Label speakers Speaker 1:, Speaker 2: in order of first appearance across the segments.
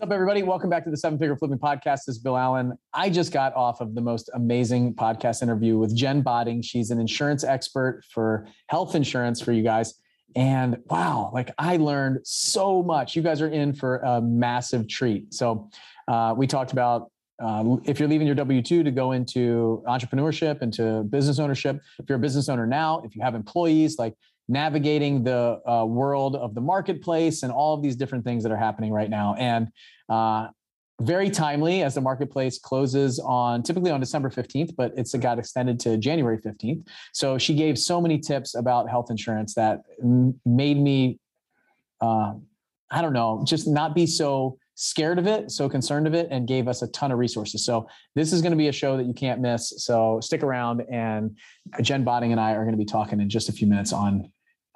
Speaker 1: What's up, everybody? Welcome back to the Seven Figure Flipping Podcast. This is Bill Allen. I just got off of the most amazing podcast interview with Jen Botting. She's an insurance expert for health insurance for you guys. And wow, like I learned so much. You guys are in for a massive treat. So, uh, we talked about uh, if you're leaving your W 2 to go into entrepreneurship, into business ownership, if you're a business owner now, if you have employees, like navigating the uh, world of the marketplace and all of these different things that are happening right now. And uh, very timely as the marketplace closes on typically on December 15th, but it's got extended to January 15th. So she gave so many tips about health insurance that made me, uh, I don't know, just not be so scared of it, so concerned of it, and gave us a ton of resources. So this is going to be a show that you can't miss. So stick around, and Jen Botting and I are going to be talking in just a few minutes on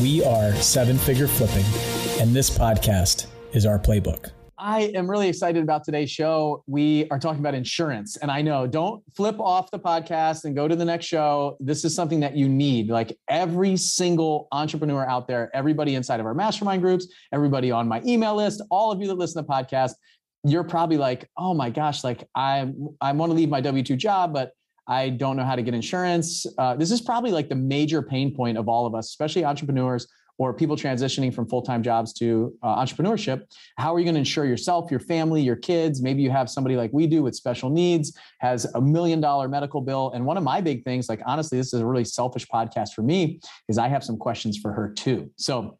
Speaker 2: We are Seven Figure Flipping and this podcast is our playbook.
Speaker 1: I am really excited about today's show. We are talking about insurance. And I know, don't flip off the podcast and go to the next show. This is something that you need. Like every single entrepreneur out there, everybody inside of our mastermind groups, everybody on my email list, all of you that listen to the podcast, you're probably like, oh my gosh, like I I want to leave my W 2 job, but I don't know how to get insurance. Uh, this is probably like the major pain point of all of us, especially entrepreneurs or people transitioning from full-time jobs to uh, entrepreneurship. How are you going to insure yourself your family your kids? Maybe you have somebody like we do with special needs has a million dollar medical bill and one of my big things like honestly this is a really selfish podcast for me is i have some questions for her too. So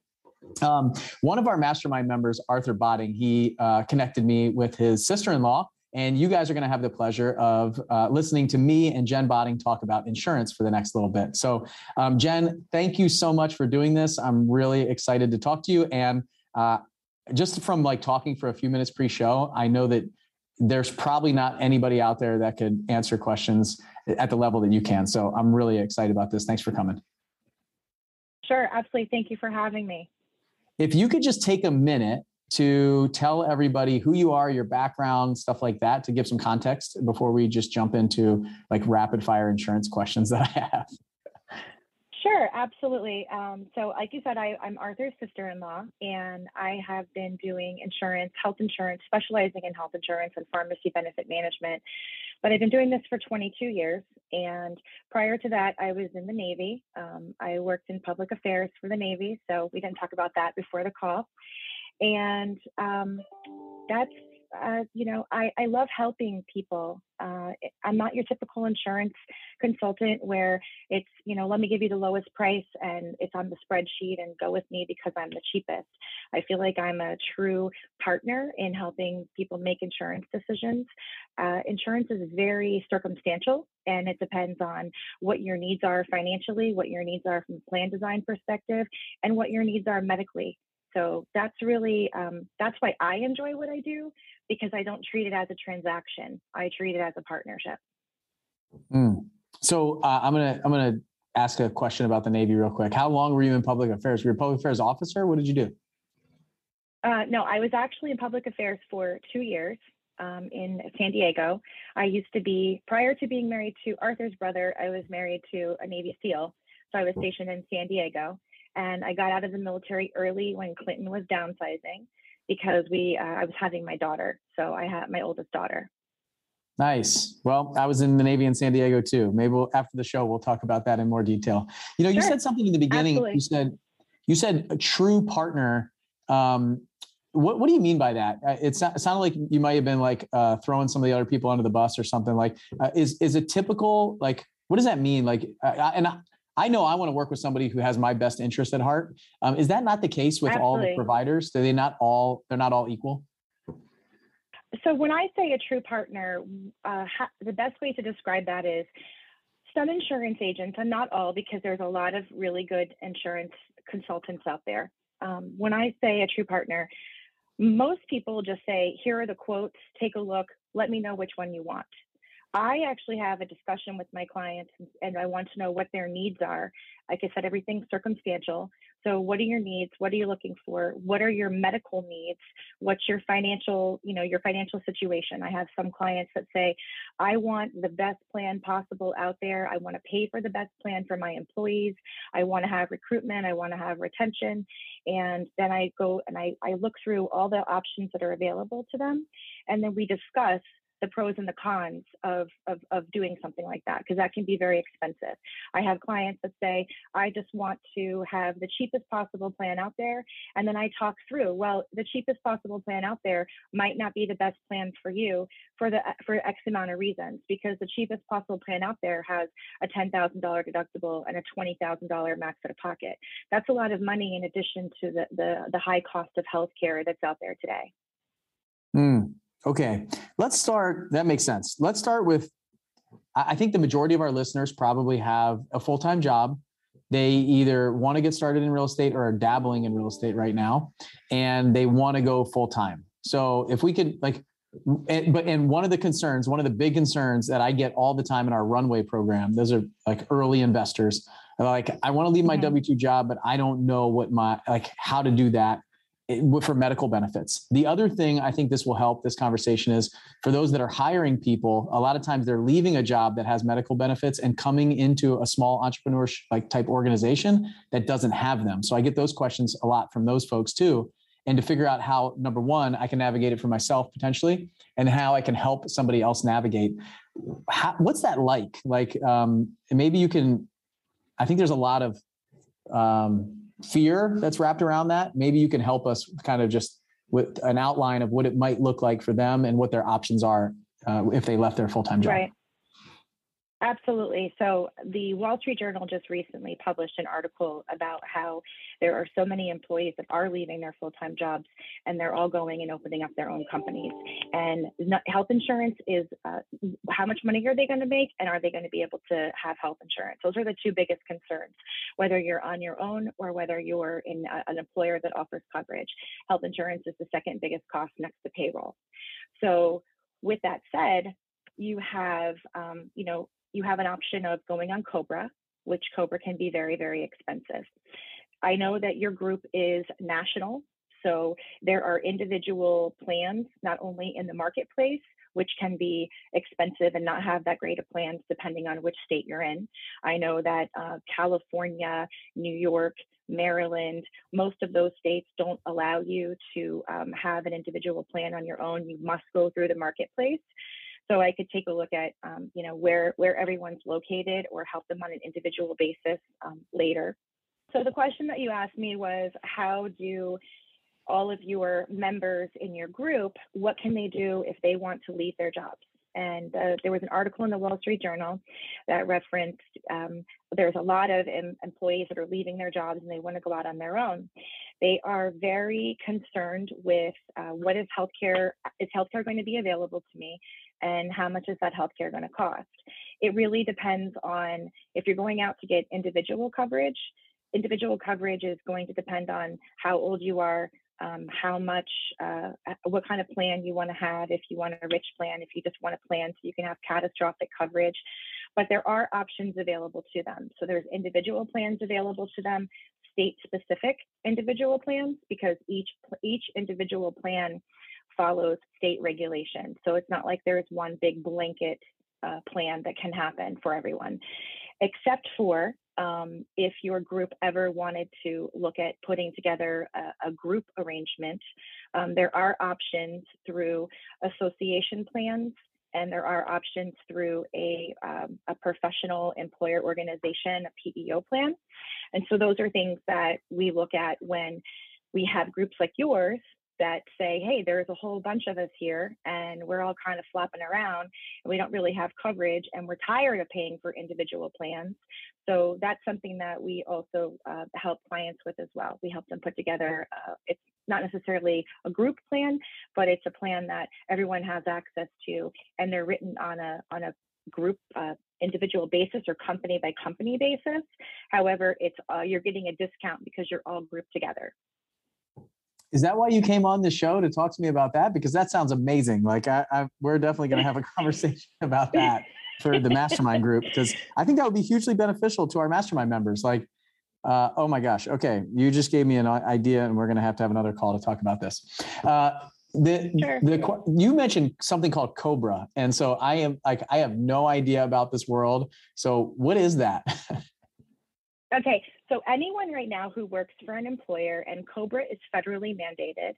Speaker 1: um, one of our mastermind members arthur botting he uh, connected me with his sister-in-law and you guys are going to have the pleasure of uh, listening to me and Jen Botting talk about insurance for the next little bit. So, um, Jen, thank you so much for doing this. I'm really excited to talk to you. And uh, just from like talking for a few minutes pre-show, I know that there's probably not anybody out there that could answer questions at the level that you can. So I'm really excited about this. Thanks for coming.
Speaker 3: Sure, absolutely. Thank you for having me.
Speaker 1: If you could just take a minute to tell everybody who you are, your background, stuff like that, to give some context before we just jump into like rapid fire insurance questions that I have?
Speaker 3: Sure, absolutely. Um, so, like you said, I, am Arthur's sister in law, and I have been doing insurance, health insurance, specializing in health insurance and pharmacy benefit management. But I've been doing this for 22 years. And prior to that, I was in the Navy. Um, I worked in public affairs for the Navy. So, we didn't talk about that before the call and um, that's uh, you know I, I love helping people uh, i'm not your typical insurance consultant where it's you know let me give you the lowest price and it's on the spreadsheet and go with me because i'm the cheapest. I feel like i'm a true partner in helping people make insurance decisions. Uh, insurance is very circumstantial and it depends on what your needs are financially what your needs are from a plan design perspective and what your needs are medically so that's really um, that's why I enjoy what I do because I don't treat it as a transaction. I treat it as a partnership.
Speaker 1: Mm. So uh, I'm gonna I'm gonna ask a question about the Navy real quick. How long were you in public affairs? Were you a public affairs officer? What did you do?
Speaker 3: Uh, no, I was actually in public affairs for two years um, in San Diego. I used to be prior to being married to Arthur's brother. I was married to a Navy SEAL, so I was stationed in San Diego and I got out of the military early when Clinton was downsizing because we uh, I was having my daughter. So I had my oldest daughter.
Speaker 1: Nice. Well, I was in the Navy in San Diego too. Maybe we'll, after the show we'll talk about that in more detail. You know, you said something in the beginning. Absolutely. You said you said a true partner. Um, what, what do you mean by that? Uh, it, sounded like you might have been like uh, throwing some of the other people under the bus or something. Like, uh, is is it typical? Like, what does that mean? Like, uh, and I know I want to work with somebody who has my best interest at heart. Um, is that not the case with Absolutely. all the providers? Do they not all? They're not all equal.
Speaker 3: So when I say a true partner, uh, ha- the best way to describe that is some insurance agents, and not all, because there's a lot of really good insurance consultants out there. Um, when I say a true partner, most people just say, "Here are the quotes. Take a look. let me know which one you want. I actually have a discussion with my clients and I want to know what their needs are. Like I said, everything's circumstantial. So what are your needs? What are you looking for? What are your medical needs? What's your financial, you know, your financial situation? I have some clients that say, I want the best plan possible out there. I want to pay for the best plan for my employees. I want to have recruitment. I want to have retention. And then I go and I, I look through all the options that are available to them. And then we discuss the pros and the cons of, of, of doing something like that because that can be very expensive. I have clients that say, I just want to have the cheapest possible plan out there. And then I talk through, well, the cheapest possible plan out there might not be the best plan for you for the for X amount of reasons because the cheapest possible plan out there has a $10,000 deductible and a $20,000 max out of pocket. That's a lot of money in addition to the, the, the high cost of healthcare that's out there today.
Speaker 1: Mm. Okay, let's start. That makes sense. Let's start with I think the majority of our listeners probably have a full time job. They either want to get started in real estate or are dabbling in real estate right now, and they want to go full time. So if we could like, and, but and one of the concerns, one of the big concerns that I get all the time in our runway program, those are like early investors. Like I want to leave my mm-hmm. W two job, but I don't know what my like how to do that for medical benefits. The other thing I think this will help this conversation is for those that are hiring people, a lot of times they're leaving a job that has medical benefits and coming into a small entrepreneurship like type organization that doesn't have them. So I get those questions a lot from those folks too. And to figure out how number one, I can navigate it for myself potentially, and how I can help somebody else navigate. How, what's that like? Like um, maybe you can. I think there's a lot of um, fear that's wrapped around that. Maybe you can help us kind of just with an outline of what it might look like for them and what their options are uh, if they left their full time job.
Speaker 3: Right. Absolutely. So, the Wall Street Journal just recently published an article about how there are so many employees that are leaving their full time jobs and they're all going and opening up their own companies. And health insurance is uh, how much money are they going to make and are they going to be able to have health insurance? Those are the two biggest concerns, whether you're on your own or whether you're in a, an employer that offers coverage. Health insurance is the second biggest cost next to payroll. So, with that said, you have, um, you know, you have an option of going on Cobra, which Cobra can be very, very expensive. I know that your group is national, so there are individual plans not only in the marketplace, which can be expensive and not have that great of plans depending on which state you're in. I know that uh, California, New York, Maryland, most of those states don't allow you to um, have an individual plan on your own. You must go through the marketplace so I could take a look at, um, you know, where where everyone's located or help them on an individual basis um, later. So the question that you asked me was, how do all of your members in your group, what can they do if they want to leave their jobs? And uh, there was an article in the Wall Street Journal that referenced um, there's a lot of em- employees that are leaving their jobs and they want to go out on their own. They are very concerned with uh, what is healthcare, is healthcare going to be available to me? And how much is that healthcare going to cost? It really depends on if you're going out to get individual coverage. Individual coverage is going to depend on how old you are, um, how much, uh, what kind of plan you want to have. If you want a rich plan, if you just want a plan so you can have catastrophic coverage. But there are options available to them. So there's individual plans available to them, state specific individual plans, because each each individual plan follows state regulation. So it's not like there's one big blanket uh, plan that can happen for everyone, except for um, if your group ever wanted to look at putting together a, a group arrangement. Um, there are options through association plans and there are options through a, um, a professional employer organization, a PEO plan. And so those are things that we look at when we have groups like yours that say, hey, there's a whole bunch of us here and we're all kind of flopping around and we don't really have coverage and we're tired of paying for individual plans. So that's something that we also uh, help clients with as well. We help them put together, uh, it's not necessarily a group plan, but it's a plan that everyone has access to and they're written on a, on a group uh, individual basis or company by company basis. However, it's uh, you're getting a discount because you're all grouped together.
Speaker 1: Is that why you came on the show to talk to me about that? Because that sounds amazing. Like I, I we're definitely going to have a conversation about that for the mastermind group because I think that would be hugely beneficial to our mastermind members. Like, uh, oh my gosh, okay, you just gave me an idea, and we're going to have to have another call to talk about this. Uh, the, sure. the you mentioned something called Cobra, and so I am like I have no idea about this world. So what is that?
Speaker 3: okay, so anyone right now who works for an employer, and Cobra is federally mandated,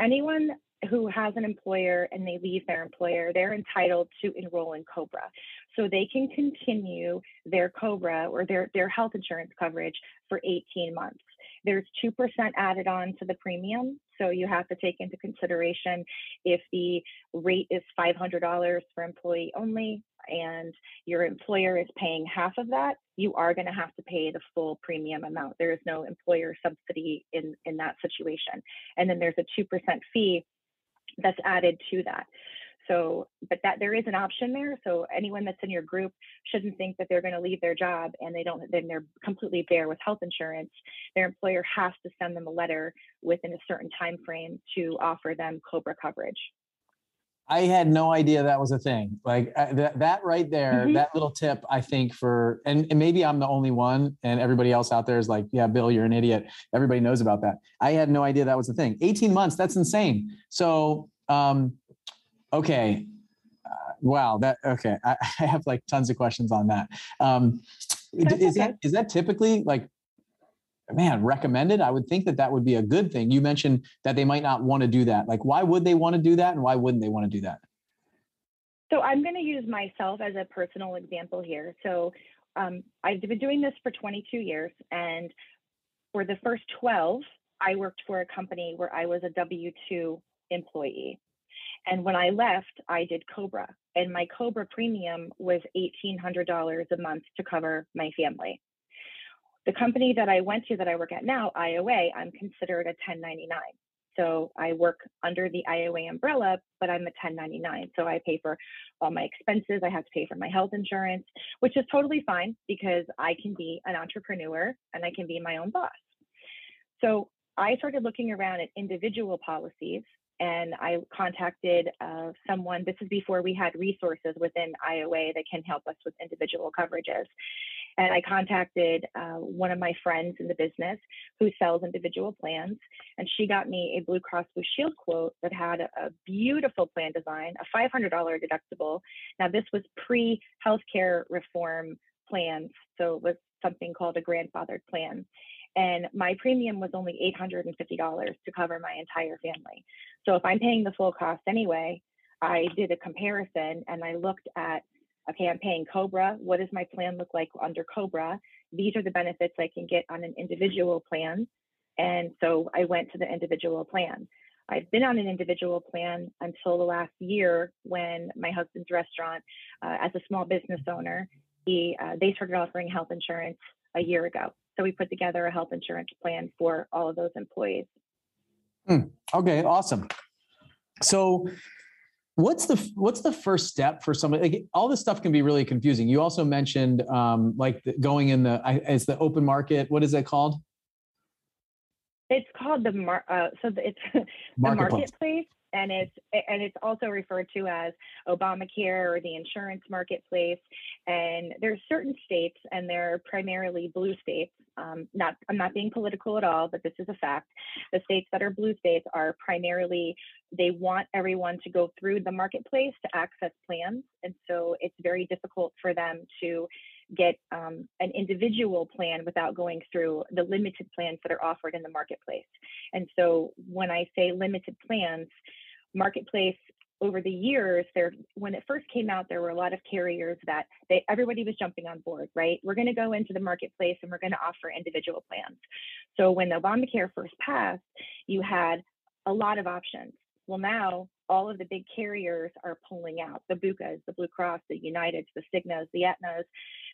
Speaker 3: anyone who has an employer and they leave their employer, they're entitled to enroll in COBRA. So they can continue their COBRA or their, their health insurance coverage for 18 months. There's 2% added on to the premium. So you have to take into consideration if the rate is $500 for employee only and your employer is paying half of that, you are going to have to pay the full premium amount. There is no employer subsidy in, in that situation. And then there's a 2% fee that's added to that. So, but that there is an option there. So anyone that's in your group shouldn't think that they're going to leave their job and they don't, then they're completely bare with health insurance. Their employer has to send them a letter within a certain time frame to offer them COBRA coverage.
Speaker 1: I had no idea that was a thing. Like uh, that, that right there, mm-hmm. that little tip, I think for, and, and maybe I'm the only one and everybody else out there is like, yeah, Bill, you're an idiot. Everybody knows about that. I had no idea that was a thing. 18 months, that's insane. So, um, okay. Uh, wow. That, okay. I, I, have like tons of questions on that. Um, is that, is that typically like man, recommended, I would think that that would be a good thing. You mentioned that they might not want to do that. Like, why would they want to do that? And why wouldn't they want to do that?
Speaker 3: So I'm going to use myself as a personal example here. So um, I've been doing this for 22 years. And for the first 12, I worked for a company where I was a W 2 employee. And when I left, I did Cobra, and my Cobra premium was $1,800 a month to cover my family. The company that I went to that I work at now, IOA, I'm considered a 1099. So I work under the IOA umbrella, but I'm a 1099. So I pay for all my expenses. I have to pay for my health insurance, which is totally fine because I can be an entrepreneur and I can be my own boss. So I started looking around at individual policies and I contacted uh, someone. This is before we had resources within IOA that can help us with individual coverages. And I contacted uh, one of my friends in the business who sells individual plans, and she got me a Blue Cross Blue Shield quote that had a, a beautiful plan design, a $500 deductible. Now, this was pre healthcare reform plans, so it was something called a grandfathered plan and my premium was only $850 to cover my entire family. So if I'm paying the full cost anyway, I did a comparison and I looked at okay, I'm paying Cobra. What does my plan look like under Cobra? These are the benefits I can get on an individual plan. And so I went to the individual plan. I've been on an individual plan until the last year when my husband's restaurant, uh, as a small business owner, he, uh, they started offering health insurance a year ago. So we put together a health insurance plan for all of those employees.
Speaker 1: Hmm. Okay, awesome. So what's the what's the first step for somebody like all this stuff can be really confusing. You also mentioned um like going in the is the open market what is it called?
Speaker 3: It's called the mar uh, so it's the marketplace. marketplace and it's and it's also referred to as Obamacare or the insurance marketplace. And there's certain states, and they're primarily blue states. Um, not I'm not being political at all, but this is a fact. The states that are blue states are primarily they want everyone to go through the marketplace to access plans, and so it's very difficult for them to get um, an individual plan without going through the limited plans that are offered in the marketplace. And so when I say limited plans, marketplace over the years there when it first came out there were a lot of carriers that they everybody was jumping on board right? We're going to go into the marketplace and we're going to offer individual plans. So when obamacare first passed you had a lot of options. Well now all of the big carriers are pulling out. The bucas the blue cross the uniteds the cignas the aetnas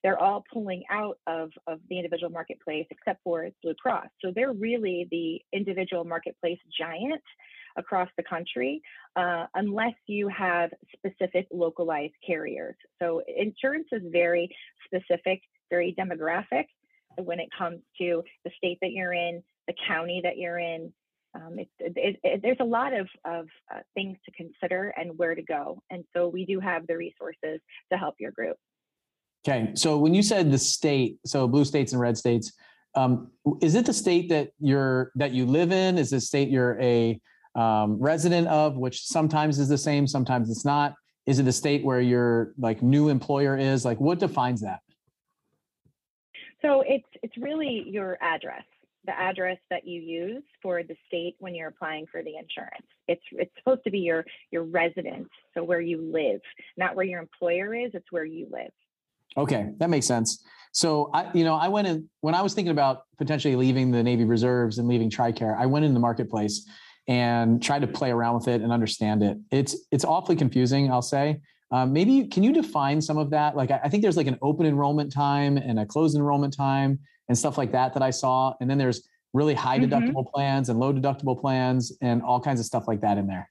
Speaker 3: they're all pulling out of, of the individual marketplace except for Blue Cross. So they're really the individual marketplace giant across the country, uh, unless you have specific localized carriers. So insurance is very specific, very demographic when it comes to the state that you're in, the county that you're in, um, it, it, it, there's a lot of, of uh, things to consider and where to go. And so we do have the resources to help your group.
Speaker 1: Okay. So when you said the state, so blue states and red states, um, is it the state that you're that you live in? Is the state you're a um, resident of, which sometimes is the same, sometimes it's not? Is it the state where your like new employer is? Like, what defines that?
Speaker 3: So it's it's really your address, the address that you use for the state when you're applying for the insurance. It's it's supposed to be your your residence, so where you live, not where your employer is. It's where you live.
Speaker 1: Okay, that makes sense. So I, you know, I went in when I was thinking about potentially leaving the Navy Reserves and leaving TRICARE. I went in the marketplace and tried to play around with it and understand it. It's it's awfully confusing, I'll say. Um, maybe can you define some of that? Like I, I think there's like an open enrollment time and a closed enrollment time and stuff like that that I saw, and then there's really high mm-hmm. deductible plans and low deductible plans and all kinds of stuff like that in there.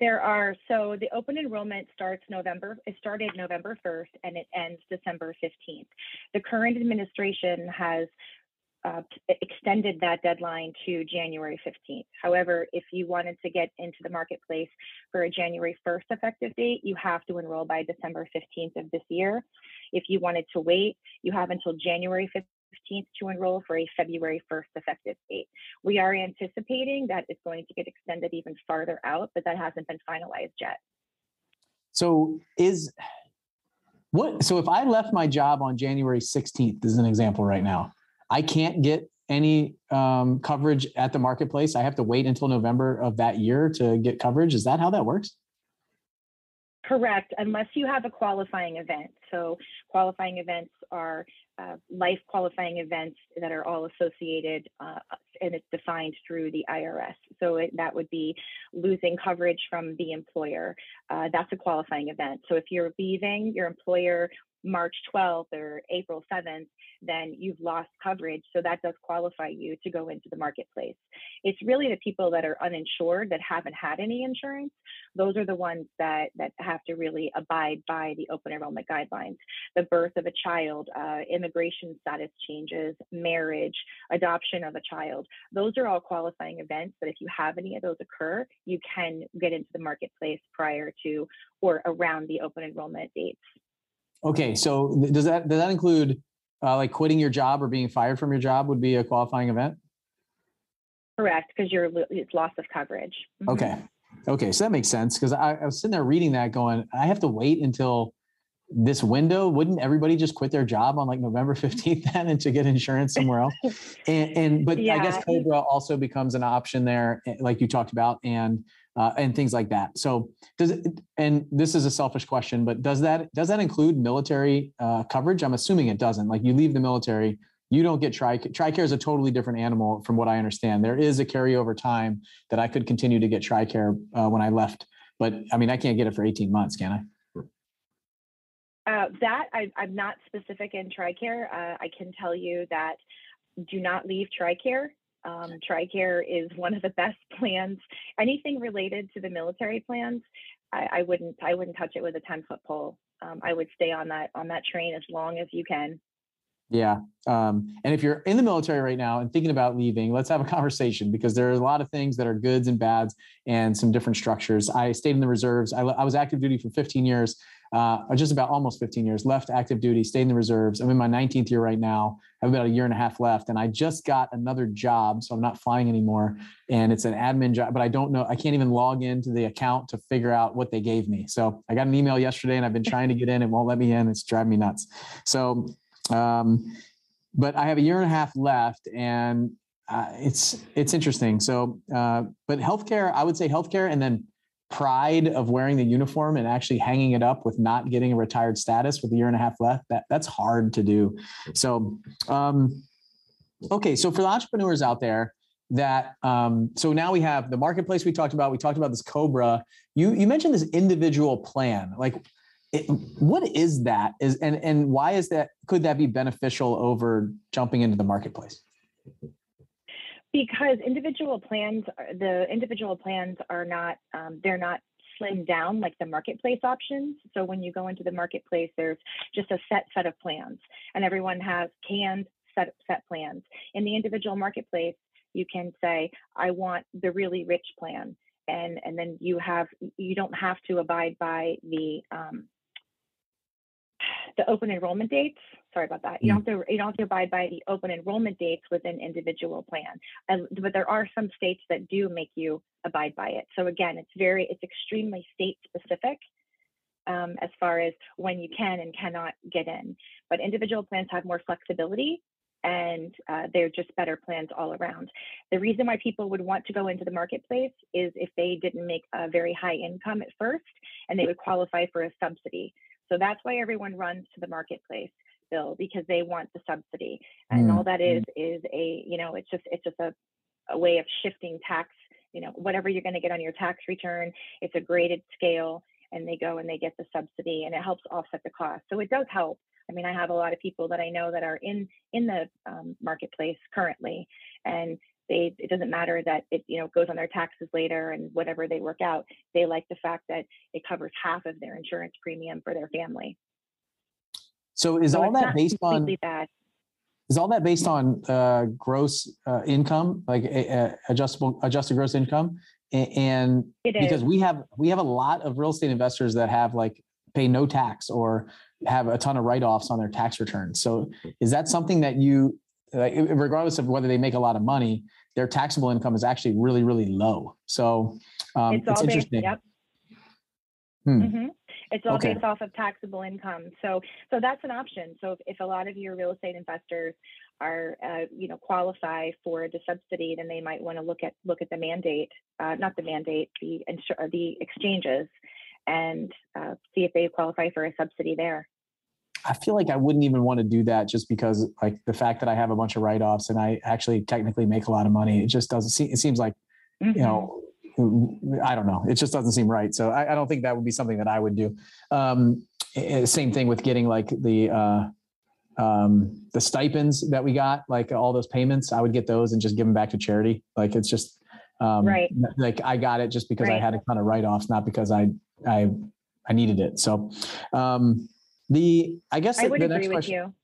Speaker 3: There are, so the open enrollment starts November, it started November 1st and it ends December 15th. The current administration has uh, extended that deadline to January 15th. However, if you wanted to get into the marketplace for a January 1st effective date, you have to enroll by December 15th of this year. If you wanted to wait, you have until January 15th 15th to enroll for a February 1st effective date. We are anticipating that it's going to get extended even farther out, but that hasn't been finalized yet.
Speaker 1: So is what so if I left my job on January 16th as an example right now, I can't get any um, coverage at the marketplace. I have to wait until November of that year to get coverage. Is that how that works?
Speaker 3: Correct, unless you have a qualifying event. So qualifying events are uh, life qualifying events that are all associated uh, and it's defined through the IRS. So it, that would be losing coverage from the employer. Uh, that's a qualifying event. So if you're leaving your employer March 12th or April 7th, then you've lost coverage. So that does qualify you to go into the marketplace. It's really the people that are uninsured that haven't had any insurance. Those are the ones that, that have to really abide by the open enrollment guidelines. The birth of a child, uh, immigration status changes, marriage, adoption of a child. Those are all qualifying events that if you have any of those occur, you can get into the marketplace prior to or around the open enrollment dates.
Speaker 1: Okay, so does that does that include uh, like quitting your job or being fired from your job would be a qualifying event?
Speaker 3: Correct, because you're it's loss of coverage.
Speaker 1: Mm-hmm. Okay, okay, so that makes sense because I, I, was sitting there reading that, going, I have to wait until this window. Wouldn't everybody just quit their job on like November fifteenth then, and to get insurance somewhere else? and, and but yeah. I guess Cobra also becomes an option there, eh, like you talked about, and uh, and things like that. So does it, and this is a selfish question, but does that does that include military uh, coverage? I'm assuming it doesn't. Like you leave the military, you don't get TRICARE. TRICARE is a totally different animal from what I understand. There is a carryover time that I could continue to get TRICARE uh, when I left, but I mean I can't get it for 18 months, can I?
Speaker 3: Uh, that I, am not specific in TRICARE. Uh, I can tell you that do not leave TRICARE. Um, TRICARE is one of the best plans. Anything related to the military plans, I, I wouldn't I wouldn't touch it with a 10 foot pole. Um, I would stay on that on that train as long as you can.
Speaker 1: Yeah. Um, and if you're in the military right now and thinking about leaving, let's have a conversation because there are a lot of things that are goods and bads and some different structures. I stayed in the reserves. I, I was active duty for 15 years uh, just about almost 15 years, left active duty, stayed in the reserves. I'm in my 19th year right now. I have about a year and a half left, and I just got another job, so I'm not flying anymore. And it's an admin job, but I don't know. I can't even log into the account to figure out what they gave me. So I got an email yesterday, and I've been trying to get in. It won't let me in. It's driving me nuts. So, um, but I have a year and a half left, and uh, it's it's interesting. So, uh, but healthcare, I would say healthcare, and then pride of wearing the uniform and actually hanging it up with not getting a retired status with a year and a half left that that's hard to do. So um, okay so for the entrepreneurs out there that um, so now we have the marketplace we talked about we talked about this cobra. You you mentioned this individual plan like it, what is that? Is and and why is that could that be beneficial over jumping into the marketplace
Speaker 3: because individual plans, the individual plans are not, um, they're not slimmed down like the marketplace options. So when you go into the marketplace, there's just a set set of plans, and everyone has canned set set plans. In the individual marketplace, You can say, I want the really rich plan. And, and then you have you don't have to abide by the um, the open enrollment dates. Sorry about that. You don't have to you don't have to abide by the open enrollment dates within individual plan. And, but there are some states that do make you abide by it. So again, it's very it's extremely state specific um, as far as when you can and cannot get in. But individual plans have more flexibility and uh, they're just better plans all around. The reason why people would want to go into the marketplace is if they didn't make a very high income at first and they would qualify for a subsidy. So that's why everyone runs to the marketplace bill because they want the subsidy. And mm. all that is is a, you know, it's just it's just a, a way of shifting tax, you know, whatever you're going to get on your tax return, it's a graded scale and they go and they get the subsidy and it helps offset the cost. So it does help. I mean, I have a lot of people that I know that are in in the um, marketplace currently, and they it doesn't matter that it you know goes on their taxes later and whatever they work out. They like the fact that it covers half of their insurance premium for their family.
Speaker 1: So is so all that based on? Bad. Is all that based on uh, gross uh, income, like uh, adjustable adjusted gross income? and because we have we have a lot of real estate investors that have like pay no tax or have a ton of write-offs on their tax returns so is that something that you like, regardless of whether they make a lot of money their taxable income is actually really really low so um, it's, it's interesting
Speaker 3: yep. Hmm. Mm-hmm. It's all okay. based off of taxable income. So, so that's an option. So, if, if a lot of your real estate investors are uh, you know qualify for the subsidy, then they might want to look at look at the mandate, uh, not the mandate, the insur- the exchanges, and uh, see if they qualify for a subsidy there.
Speaker 1: I feel like I wouldn't even want to do that just because like the fact that I have a bunch of write offs and I actually technically make a lot of money. It just doesn't seem. It seems like mm-hmm. you know. I don't know. It just doesn't seem right. So I, I don't think that would be something that I would do. Um, same thing with getting like the uh, um, the stipends that we got, like all those payments, I would get those and just give them back to charity. Like it's just um, right. Like I got it just because right. I had a ton of write offs, not because I I I needed it. So um, the I guess
Speaker 3: I would
Speaker 1: the
Speaker 3: agree with question, you.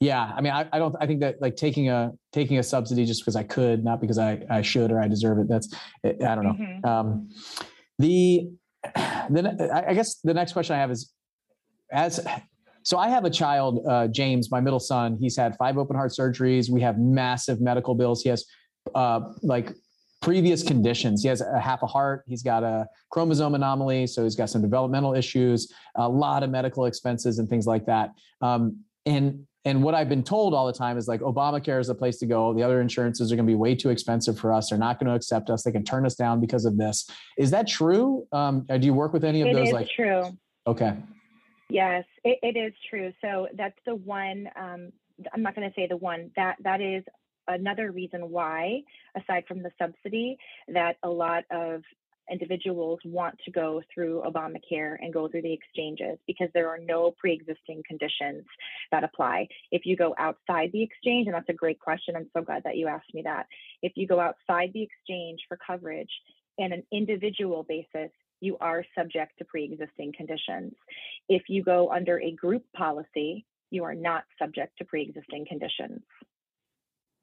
Speaker 1: Yeah, I mean, I, I don't. I think that like taking a taking a subsidy just because I could, not because I I should or I deserve it. That's I don't know. Mm-hmm. Um, the then I guess the next question I have is as so I have a child, uh, James, my middle son. He's had five open heart surgeries. We have massive medical bills. He has uh, like previous conditions. He has a half a heart. He's got a chromosome anomaly, so he's got some developmental issues, a lot of medical expenses and things like that. Um, and and what I've been told all the time is like Obamacare is the place to go. The other insurances are going to be way too expensive for us. They're not going to accept us. They can turn us down because of this. Is that true? Um, do you work with any of
Speaker 3: it
Speaker 1: those?
Speaker 3: It
Speaker 1: is
Speaker 3: like true.
Speaker 1: Okay.
Speaker 3: Yes, it, it is true. So that's the one. Um, I'm not going to say the one that that is another reason why, aside from the subsidy, that a lot of individuals want to go through Obamacare and go through the exchanges because there are no pre-existing conditions that apply. If you go outside the exchange, and that's a great question, I'm so glad that you asked me that. If you go outside the exchange for coverage in an individual basis, you are subject to pre-existing conditions. If you go under a group policy, you are not subject to pre-existing conditions.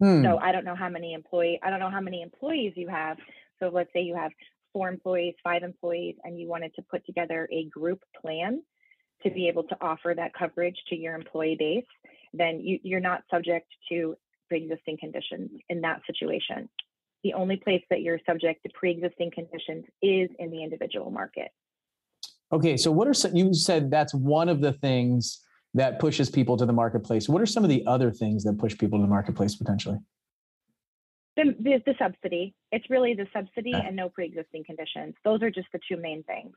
Speaker 3: Hmm. So I don't know how many employee I don't know how many employees you have. So let's say you have four employees, five employees, and you wanted to put together a group plan to be able to offer that coverage to your employee base, then you, you're not subject to pre-existing conditions in that situation the only place that you're subject to pre-existing conditions is in the individual market.
Speaker 1: Okay, so what are some, you said that's one of the things that pushes people to the marketplace. What are some of the other things that push people to the marketplace potentially?
Speaker 3: The, the, the subsidy. It's really the subsidy okay. and no pre-existing conditions. Those are just the two main things.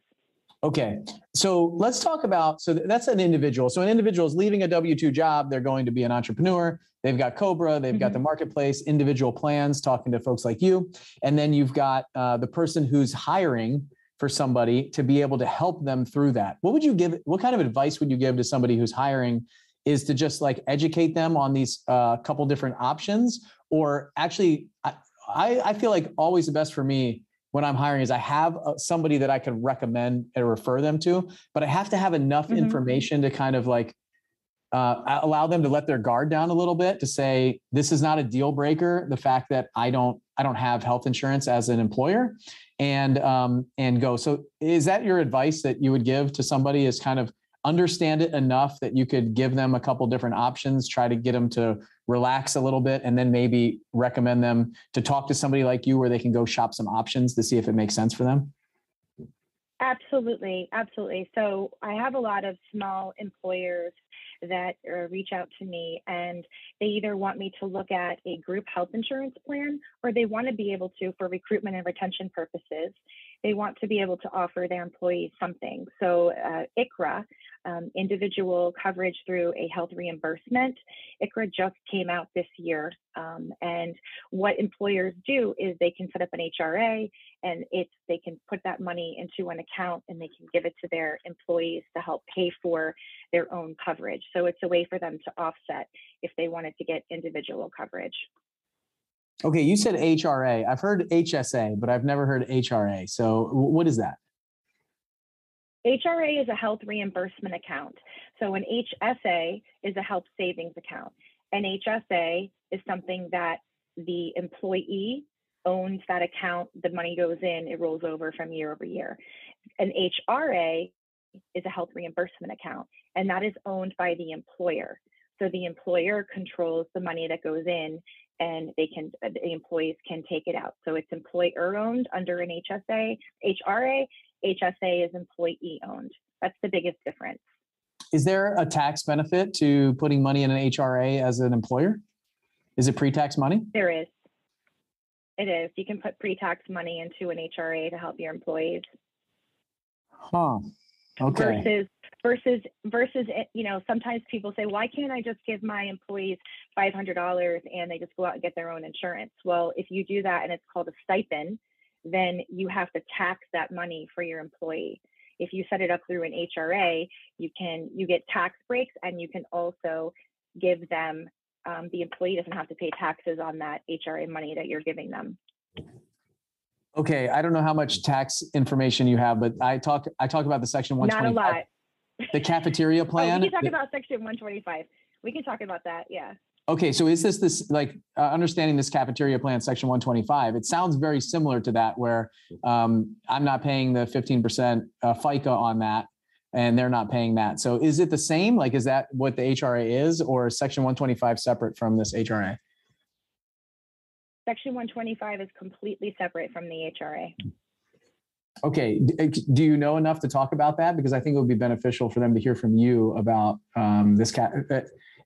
Speaker 1: Okay, so let's talk about so that's an individual. So an individual is leaving a W two job. They're going to be an entrepreneur. They've got Cobra. They've mm-hmm. got the marketplace, individual plans, talking to folks like you, and then you've got uh, the person who's hiring for somebody to be able to help them through that. What would you give? What kind of advice would you give to somebody who's hiring? Is to just like educate them on these uh, couple different options, or actually, I, I feel like always the best for me when I'm hiring is I have uh, somebody that I can recommend and refer them to, but I have to have enough mm-hmm. information to kind of like uh, allow them to let their guard down a little bit to say this is not a deal breaker the fact that i don't i don't have health insurance as an employer and um, and go so is that your advice that you would give to somebody is kind of understand it enough that you could give them a couple different options try to get them to relax a little bit and then maybe recommend them to talk to somebody like you where they can go shop some options to see if it makes sense for them
Speaker 3: Absolutely, absolutely. So I have a lot of small employers that uh, reach out to me and they either want me to look at a group health insurance plan or they want to be able to, for recruitment and retention purposes, they want to be able to offer their employees something. So uh, ICHRA, um, individual coverage through a health reimbursement, ICHRA just came out this year. Um, and what employers do is they can set up an HRA and it's they can put that money into an account and they can give it to their employees to help pay for their own coverage. So it's a way for them to offset if they wanted to get individual coverage.
Speaker 1: Okay, you said HRA. I've heard HSA, but I've never heard HRA. So what is that?
Speaker 3: HRA is a health reimbursement account. So an HSA is a health savings account. An HSA is something that the employee owns that account. The money goes in, it rolls over from year over year. An HRA is a health reimbursement account, and that is owned by the employer. So the employer controls the money that goes in and they can uh, the employees can take it out. So it's employer owned under an HSA, HRA, HSA is employee owned. That's the biggest difference.
Speaker 1: Is there a tax benefit to putting money in an HRA as an employer? Is it pre-tax money?
Speaker 3: There is. It is. You can put pre-tax money into an HRA to help your employees.
Speaker 1: Huh. Okay.
Speaker 3: Versus versus versus you know sometimes people say why can't I just give my employees five hundred dollars and they just go out and get their own insurance? Well, if you do that and it's called a stipend, then you have to tax that money for your employee. If you set it up through an HRA, you can you get tax breaks and you can also give them um, the employee doesn't have to pay taxes on that HRA money that you're giving them.
Speaker 1: Okay, I don't know how much tax information you have, but I talk I talk about the section one twenty.
Speaker 3: Not a lot.
Speaker 1: The cafeteria plan.
Speaker 3: oh, we can talk about section one twenty five. We can talk about that. Yeah.
Speaker 1: Okay, so is this this like uh, understanding this cafeteria plan, section 125? It sounds very similar to that, where um, I'm not paying the 15% uh, FICA on that, and they're not paying that. So is it the same? Like, is that what the HRA is, or is section 125 separate from this HRA?
Speaker 3: Section 125 is completely separate from the HRA.
Speaker 1: Okay, uh, do you know enough to talk about that? Because I think it would be beneficial for them to hear from you about um, this cat. Uh,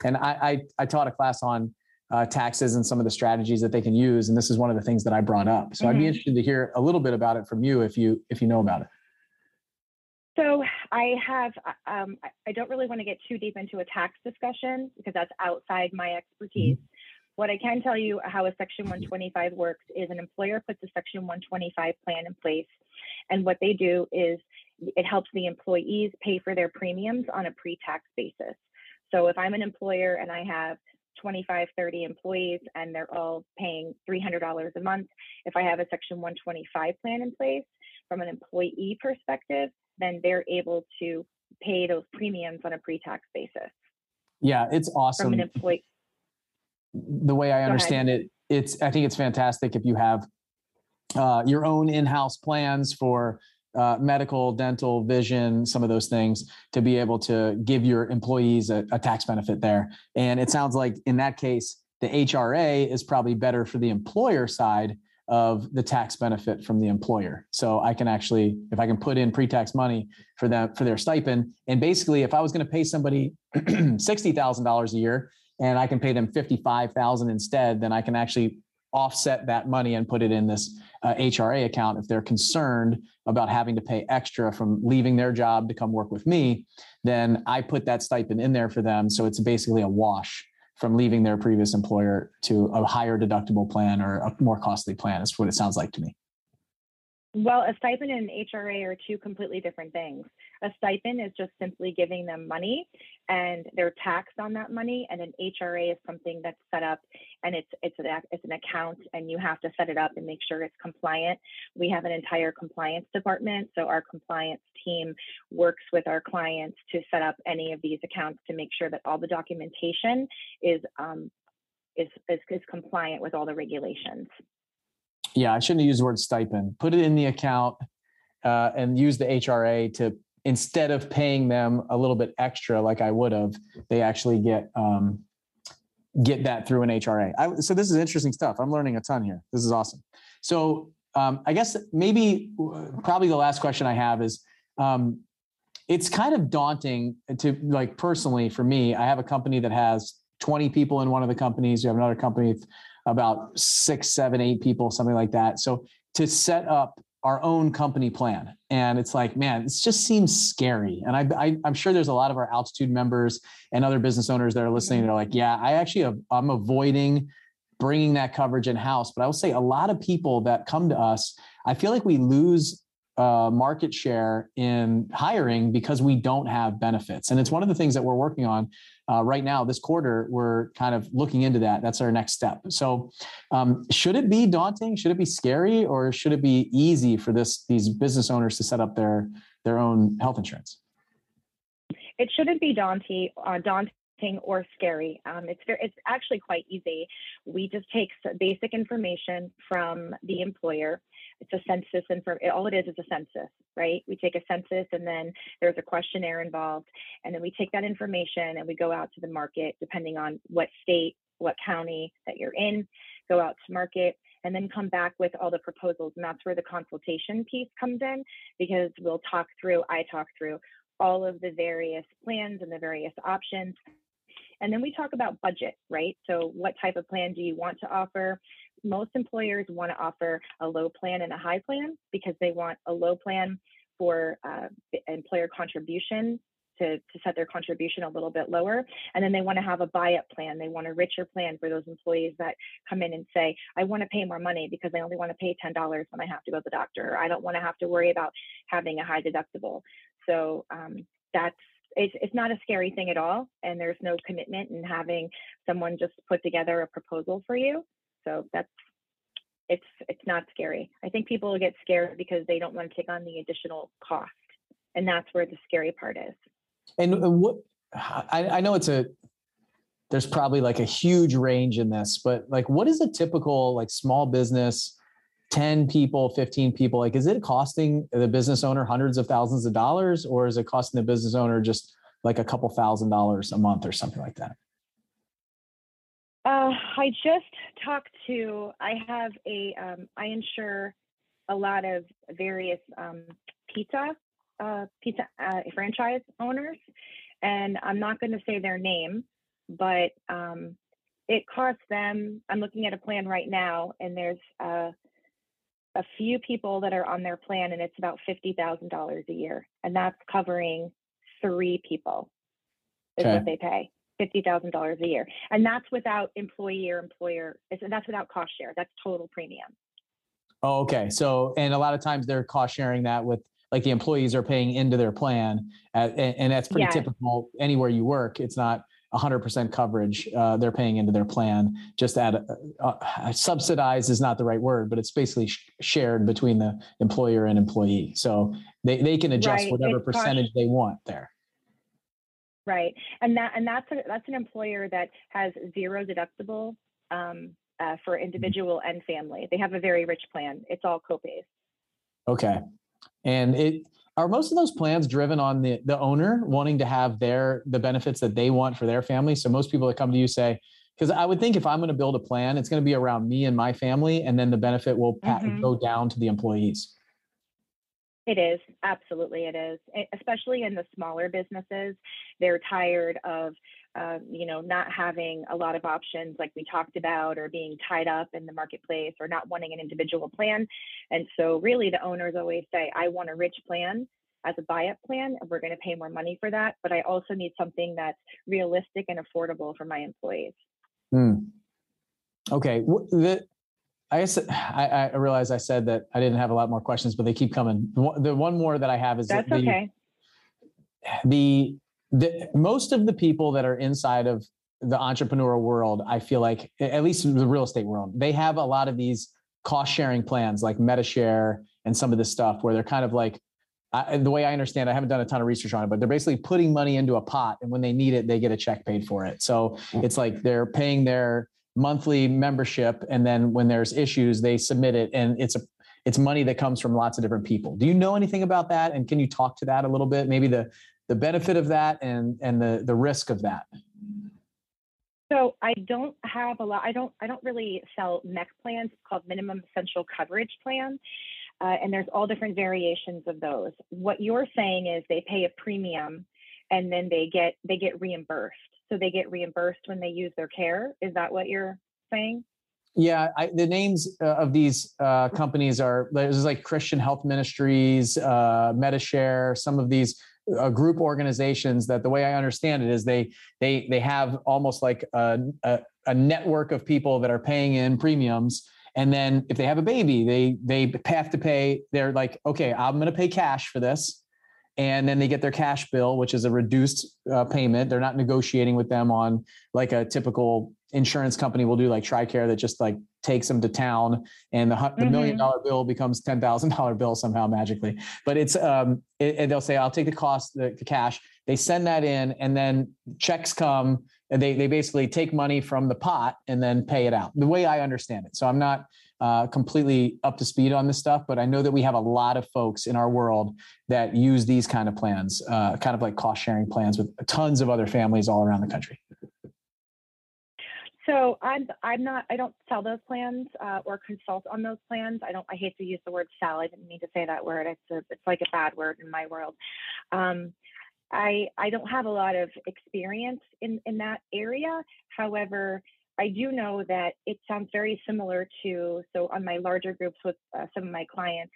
Speaker 1: and I, I, I taught a class on uh, taxes and some of the strategies that they can use, and this is one of the things that I brought up. So mm-hmm. I'd be mm-hmm. interested to hear a little bit about it from you if you if you know about it.
Speaker 3: So I have um, I don't really want to get too deep into a tax discussion because that's outside my expertise. Mm-hmm. What I can tell you how a Section 125 works is an employer puts a Section 125 plan in place, and what they do is it helps the employees pay for their premiums on a pre-tax basis. So if I'm an employer and I have 25, 30 employees and they're all paying $300 a month, if I have a Section 125 plan in place from an employee perspective, then they're able to pay those premiums on a pre-tax basis.
Speaker 1: Yeah, it's awesome. From an employee. The way I understand it, it's I think it's fantastic if you have uh, your own in-house plans for uh, medical, dental, vision, some of those things to be able to give your employees a, a, tax benefit there. And it sounds like in that case, the HRA is probably better for the employer side of the tax benefit from the employer. So I can actually, if I can put in pre-tax money for them for their stipend, and basically, if I was going to pay somebody sixty thousand dollars a year and I can pay them fifty-five thousand instead, then I can actually offset that money and put it in this uh, HRA account if they're concerned about having to pay extra from leaving their job to come work with me, then I put that stipend in there for them. So it's basically a wash from leaving their previous employer to a higher deductible plan or a more costly plan, is what it sounds like to me.
Speaker 3: Well, a stipend and an HRA are two completely different things. A stipend is just simply giving them money and they're taxed on that money. And an HRA is something that's set up and it's it's an it's an account and you have to set it up and make sure it's compliant. We have an entire compliance department. So our compliance team works with our clients to set up any of these accounts to make sure that all the documentation is um, is, is, is compliant with all the regulations
Speaker 1: yeah, I shouldn't use the word stipend. Put it in the account uh, and use the HRA to instead of paying them a little bit extra like I would have, they actually get um, get that through an HRA. I, so this is interesting stuff. I'm learning a ton here. This is awesome. So um, I guess maybe probably the last question I have is um, it's kind of daunting to like personally for me. I have a company that has 20 people in one of the companies. You have another company about six, seven, eight people, something like that. So to set up our own company plan. And it's like, man, it just seems scary. And I, I, am sure there's a lot of our altitude members and other business owners that are listening. They're like, yeah, I actually, have, I'm avoiding bringing that coverage in house. But I will say a lot of people that come to us, I feel like we lose uh, market share in hiring because we don't have benefits. And it's one of the things that we're working on uh, right now, this quarter, we're kind of looking into that. That's our next step. So, um, should it be daunting? Should it be scary, or should it be easy for this these business owners to set up their their own health insurance?
Speaker 3: It shouldn't be daunting. Uh, daunting or scary. Um, it's very, it's actually quite easy. We just take basic information from the employer it's a census and for all it is is a census right we take a census and then there's a questionnaire involved and then we take that information and we go out to the market depending on what state what county that you're in go out to market and then come back with all the proposals and that's where the consultation piece comes in because we'll talk through i talk through all of the various plans and the various options and then we talk about budget, right? So, what type of plan do you want to offer? Most employers want to offer a low plan and a high plan because they want a low plan for uh, employer contribution to, to set their contribution a little bit lower. And then they want to have a buy up plan. They want a richer plan for those employees that come in and say, I want to pay more money because I only want to pay $10 when I have to go to the doctor. I don't want to have to worry about having a high deductible. So um, that's it's, it's not a scary thing at all. And there's no commitment in having someone just put together a proposal for you. So that's it's it's not scary. I think people will get scared because they don't want to take on the additional cost, and that's where the scary part is.
Speaker 1: And what I, I know it's a there's probably like a huge range in this, but like what is a typical like small business? 10 people, 15 people, like is it costing the business owner hundreds of thousands of dollars or is it costing the business owner just like a couple thousand dollars a month or something like that?
Speaker 3: Uh, I just talked to, I have a, um, I insure a lot of various um, pizza, uh, pizza uh, franchise owners, and I'm not going to say their name, but um, it costs them, I'm looking at a plan right now, and there's uh, a few people that are on their plan, and it's about $50,000 a year, and that's covering three people is okay. what they pay $50,000 a year. And that's without employee or employer, that's without cost share. That's total premium.
Speaker 1: Oh, okay. So, and a lot of times they're cost sharing that with like the employees are paying into their plan. and, and, that's pretty yes. typical anywhere you work. It's not 100% coverage. Uh, they're paying into their plan. Just at uh, uh, subsidized is not the right word, but it's basically sh- shared between the employer and employee. So they, they can adjust right. whatever it's percentage cost- they want there.
Speaker 3: Right, and that and that's a, that's an employer that has zero deductible um, uh, for mm-hmm. individual and family. They have a very rich plan. It's all copays.
Speaker 1: Okay, and it are most of those plans driven on the the owner wanting to have their the benefits that they want for their family. So most people that come to you say, because I would think if I'm going to build a plan, it's going to be around me and my family, and then the benefit will mm-hmm. go down to the employees.
Speaker 3: It is absolutely it is, especially in the smaller businesses. They're tired of, uh, you know, not having a lot of options like we talked about, or being tied up in the marketplace, or not wanting an individual plan. And so, really, the owners always say, "I want a rich plan." As a buy-up plan, and we're going to pay more money for that. But I also need something that's realistic and affordable for my employees.
Speaker 1: Mm. Okay. The, I guess I, I realize I said that I didn't have a lot more questions, but they keep coming. The one more that I have is
Speaker 3: that's
Speaker 1: the,
Speaker 3: okay.
Speaker 1: The, the most of the people that are inside of the entrepreneurial world, I feel like, at least in the real estate world, they have a lot of these cost sharing plans like MediShare and some of this stuff where they're kind of like, I, the way I understand, I haven't done a ton of research on it, but they're basically putting money into a pot, and when they need it, they get a check paid for it. So mm. it's like they're paying their monthly membership, and then when there's issues, they submit it, and it's a it's money that comes from lots of different people. Do you know anything about that? And can you talk to that a little bit? Maybe the the benefit of that and and the the risk of that.
Speaker 3: So I don't have a lot. I don't. I don't really sell MEC plans. It's called minimum essential coverage plan, uh, and there's all different variations of those. What you're saying is they pay a premium, and then they get they get reimbursed. So they get reimbursed when they use their care. Is that what you're saying?
Speaker 1: Yeah, I, the names uh, of these uh, companies are there's like Christian Health Ministries, uh, MediShare, some of these uh, group organizations that the way I understand it is they they they have almost like a, a, a network of people that are paying in premiums and then if they have a baby, they they have to pay. They're like, okay, I'm going to pay cash for this, and then they get their cash bill, which is a reduced uh, payment. They're not negotiating with them on like a typical insurance company will do, like TRICARE, that just like takes them to town, and the, the mm-hmm. million dollar bill becomes ten thousand dollar bill somehow magically. But it's um, it, and they'll say, I'll take the cost, the, the cash. They send that in, and then checks come and they they basically take money from the pot and then pay it out. The way I understand it. So I'm not uh, completely up to speed on this stuff, but I know that we have a lot of folks in our world that use these kind of plans, uh, kind of like cost sharing plans with tons of other families all around the country.
Speaker 3: So I'm I'm not I don't sell those plans uh, or consult on those plans. I don't I hate to use the word sell. I didn't mean to say that word. It's a, it's like a bad word in my world. Um, I, I don't have a lot of experience in, in that area. However, I do know that it sounds very similar to, so on my larger groups with uh, some of my clients,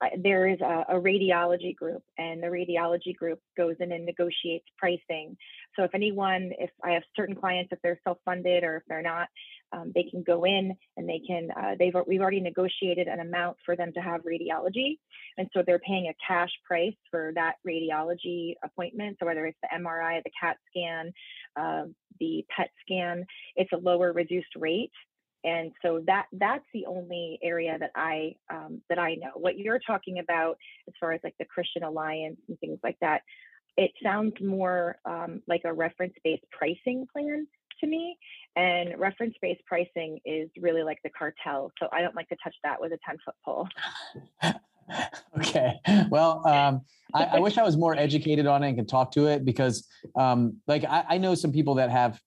Speaker 3: uh, there is a, a, radiology group, and the radiology group goes in and negotiates pricing. So if anyone, if I have certain clients, if they're self-funded or if they're not, um, they can go in and they can uh, they've we've already negotiated an amount for them to have radiology. And so they're paying a cash price for that radiology appointment. So whether it's the mri the cat scan uh, the pet scan it's a lower reduced rate. And so that that's the only area that i um, that i know. What you're talking about as far as like the christian alliance and things like that it sounds more um, like a reference based pricing plan to me. And reference based pricing is really like the cartel. So I don't like to touch that with a 10 foot pole.
Speaker 1: okay. Well, um, I, I, wish I was more educated on it and could talk to it because, um, like, I, I know some people that have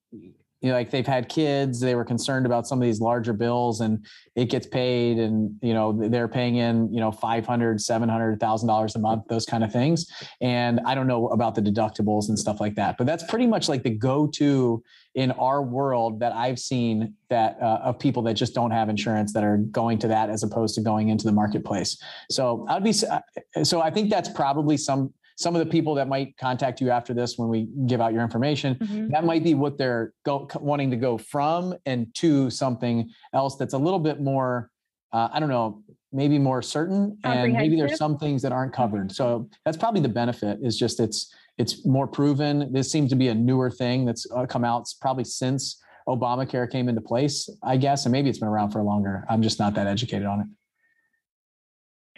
Speaker 1: you know, like they've had kids, they were concerned about some of these larger bills and it gets paid and, you know, they're paying in, you know, 500, 700,000 dollars a month, those kind of things. And I don't know about the deductibles and stuff like that, but that's pretty much like the go-to in our world that I've seen that uh, of people that just don't have insurance that are going to that as opposed to going into the marketplace. So I'd be, uh, so I think that's probably some, some of the people that might contact you after this when we give out your information mm-hmm. that might be what they're go, wanting to go from and to something else that's a little bit more uh, i don't know maybe more certain and maybe there's some things that aren't covered. Mm-hmm. so that's probably the benefit is just it's it's more proven. This seems to be a newer thing that's uh, come out probably since obamacare came into place i guess and maybe it's been around for longer. I'm just not that educated on it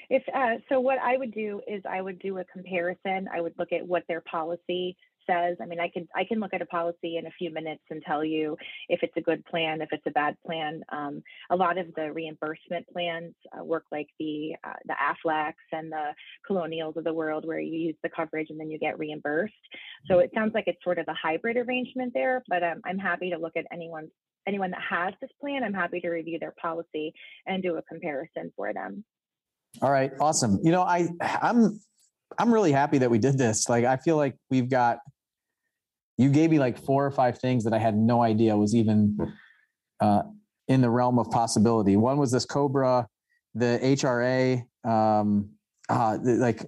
Speaker 3: if uh, so, what I would do is I would do a comparison. I would look at what their policy says. I mean, I can I can look at a policy in a few minutes and tell you if it's a good plan, if it's a bad plan. Um, a lot of the reimbursement plans uh, work like the uh, the Aflacs and the Colonials of the world, where you use the coverage and then you get reimbursed. So it sounds like it's sort of a hybrid arrangement there. But um, I'm happy to look at anyone's anyone that has this plan. I'm happy to review their policy and do a comparison for them.
Speaker 1: All right, awesome. You know, I I'm I'm really happy that we did this. Like I feel like we've got you gave me like four or five things that I had no idea was even uh, in the realm of possibility. One was this Cobra, the HRA, um, uh, like,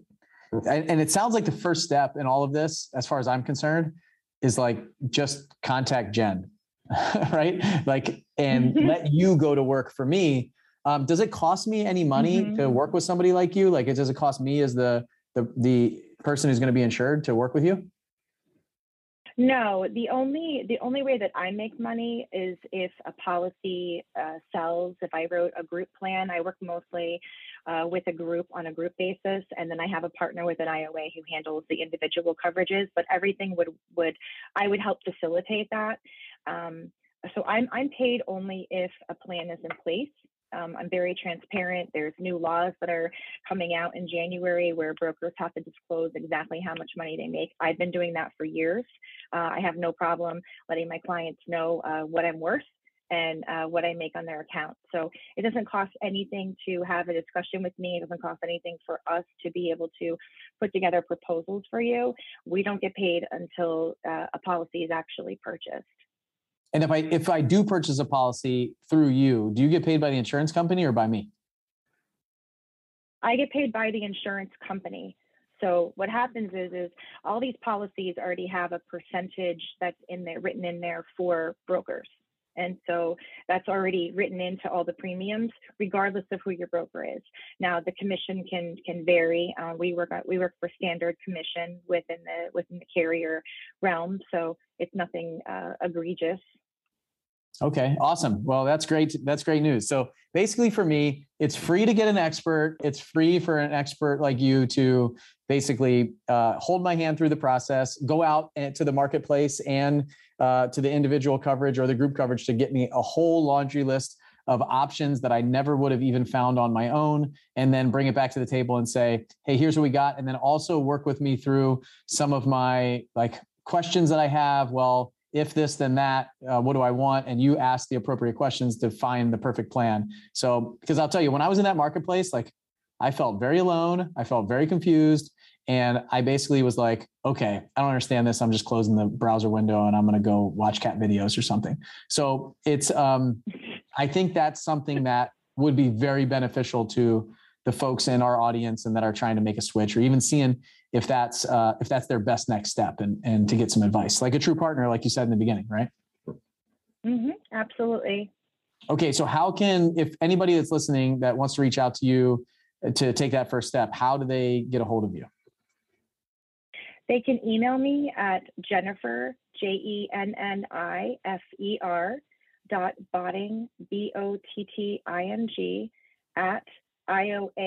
Speaker 1: and, and it sounds like the first step in all of this, as far as I'm concerned, is like just contact Jen, right? Like, and let you go to work for me Um, does it cost me any money mm-hmm. to work with somebody like you? Like, does it cost me as the the the person who's going to be insured to work with you?
Speaker 3: No, the only the only way that I make money is if a policy uh, sells. If I wrote a group plan, I work mostly uh, with a group on a group basis, and then I have a partner with an IOA who handles the individual coverages. But everything would would I would help facilitate that. Um, so I'm I'm paid only if a plan is in place. Um, I'm very transparent. There's new laws that are coming out in January where brokers have to disclose exactly how much money they make. I've been doing that for years. Uh, I have no problem letting my clients know uh, what I'm worth and uh, what I make on their account. So it doesn't cost anything to have a discussion with me. It doesn't cost anything for us to be able to put together proposals for you. We don't get paid until uh, a policy is actually purchased.
Speaker 1: And if I if I do purchase a policy through you, do you get paid by the insurance company or by me?
Speaker 3: I get paid by the insurance company. So what happens is is all these policies already have a percentage that's in there written in there for brokers. And so that's already written into all the premiums, regardless of who your broker is. Now the commission can can vary. Uh, we work we work for standard commission within the within the carrier realm, so it's nothing uh, egregious.
Speaker 1: Okay, awesome. Well, that's great. That's great news. So basically, for me, it's free to get an expert. It's free for an expert like you to basically uh, hold my hand through the process, go out to the marketplace and uh, to the individual coverage or the group coverage to get me a whole laundry list of options that I never would have even found on my own, and then bring it back to the table and say, hey, here's what we got. And then also work with me through some of my like questions that I have. Well, if this, then that, uh, what do I want? And you ask the appropriate questions to find the perfect plan. So, because I'll tell you, when I was in that marketplace, like I felt very alone, I felt very confused. And I basically was like, okay, I don't understand this. I'm just closing the browser window and I'm going to go watch cat videos or something. So it's, um, I think that's something that would be very beneficial to the folks in our audience and that are trying to make a switch or even seeing if that's uh, if that's their best next step and and to get some advice like a true partner like you said in the beginning right?
Speaker 3: Mm-hmm, absolutely.
Speaker 1: Okay so how can if anybody that's listening that wants to reach out to you uh, to take that first step how do they get a hold of you?
Speaker 3: They can email me at jennifer j-e-n-n-i-f-e-r dot botting b-o-t-t-i-n-g at ioausa.com.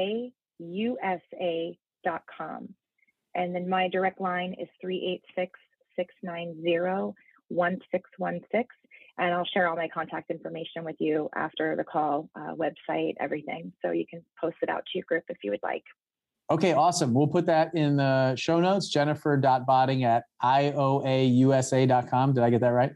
Speaker 3: And then my direct line is 386 690 1616. And I'll share all my contact information with you after the call, uh, website, everything. So you can post it out to your group if you would like.
Speaker 1: Okay, awesome. We'll put that in the show notes. Jennifer.botting at ioausa.com. Did I get that right?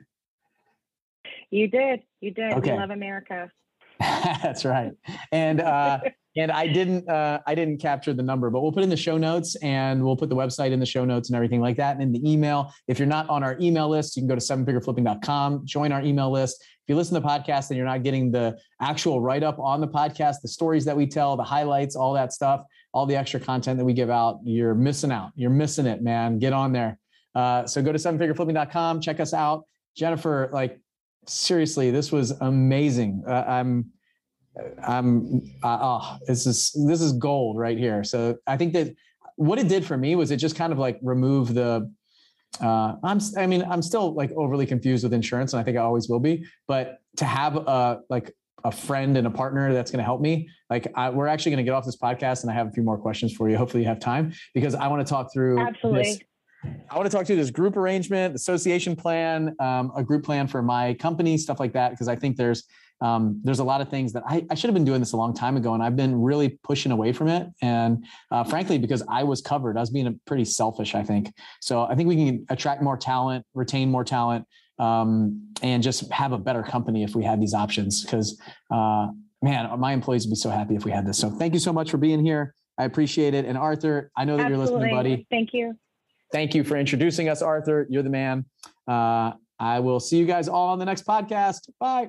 Speaker 3: You did. You did. Okay. We love America.
Speaker 1: That's right. And uh, and I didn't uh, I didn't capture the number, but we'll put in the show notes and we'll put the website in the show notes and everything like that. And in the email, if you're not on our email list, you can go to sevenfigureflipping.com, join our email list. If you listen to the podcast and you're not getting the actual write up on the podcast, the stories that we tell, the highlights, all that stuff, all the extra content that we give out, you're missing out. You're missing it, man. Get on there. Uh, so go to sevenfigureflipping.com, check us out. Jennifer, like seriously, this was amazing. Uh, I'm I'm uh, oh, this is this is gold right here. So I think that what it did for me was it just kind of like remove the uh, I'm I mean I'm still like overly confused with insurance and I think I always will be, but to have a like a friend and a partner that's going to help me. Like I, we're actually going to get off this podcast and I have a few more questions for you. Hopefully you have time because I want to talk through
Speaker 3: Absolutely.
Speaker 1: This, I want to talk to you this group arrangement, association plan, um, a group plan for my company, stuff like that. Because I think there's um, there's a lot of things that I, I, should have been doing this a long time ago, and I've been really pushing away from it. And uh, frankly, because I was covered, I was being pretty selfish. I think so. I think we can attract more talent, retain more talent, um, and just have a better company if we had these options. Because uh, man, my employees would be so happy if we had this. So thank you so much for being here. I appreciate it. And Arthur, I know that Absolutely. you're listening, buddy.
Speaker 3: Thank you.
Speaker 1: Thank you for introducing us, Arthur. You're the man. Uh, I will see you guys all on the next podcast. Bye.